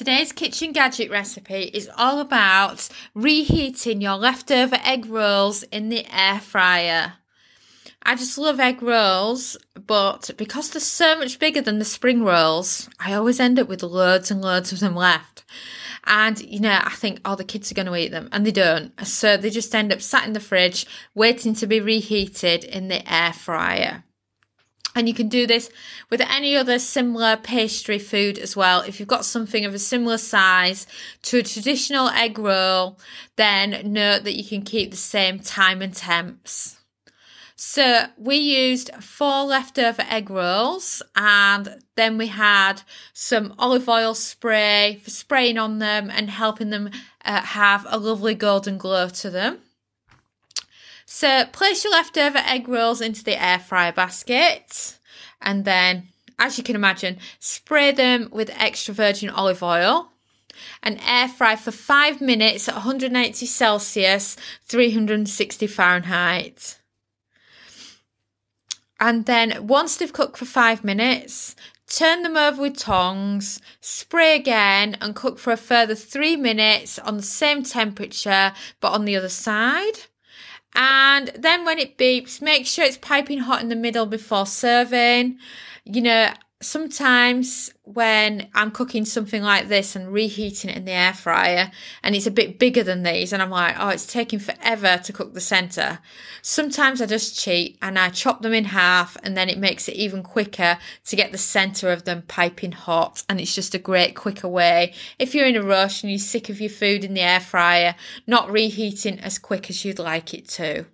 Today's kitchen gadget recipe is all about reheating your leftover egg rolls in the air fryer. I just love egg rolls, but because they're so much bigger than the spring rolls, I always end up with loads and loads of them left. And, you know, I think, oh, the kids are going to eat them, and they don't. So they just end up sat in the fridge, waiting to be reheated in the air fryer. And you can do this with any other similar pastry food as well. If you've got something of a similar size to a traditional egg roll, then note that you can keep the same time and temps. So we used four leftover egg rolls and then we had some olive oil spray for spraying on them and helping them uh, have a lovely golden glow to them. So place your leftover egg rolls into the air fryer basket and then, as you can imagine, spray them with extra virgin olive oil and air fry for five minutes at 180 Celsius, 360 Fahrenheit. And then, once they've cooked for five minutes, turn them over with tongs, spray again, and cook for a further three minutes on the same temperature but on the other side. And then when it beeps, make sure it's piping hot in the middle before serving. You know, sometimes when I'm cooking something like this and reheating it in the air fryer and it's a bit bigger than these and I'm like, oh, it's taking forever to cook the center. Sometimes I just cheat and I chop them in half and then it makes it even quicker to get the center of them piping hot. And it's just a great quicker way. If you're in a rush and you're sick of your food in the air fryer, not reheating as quick as you'd like it to.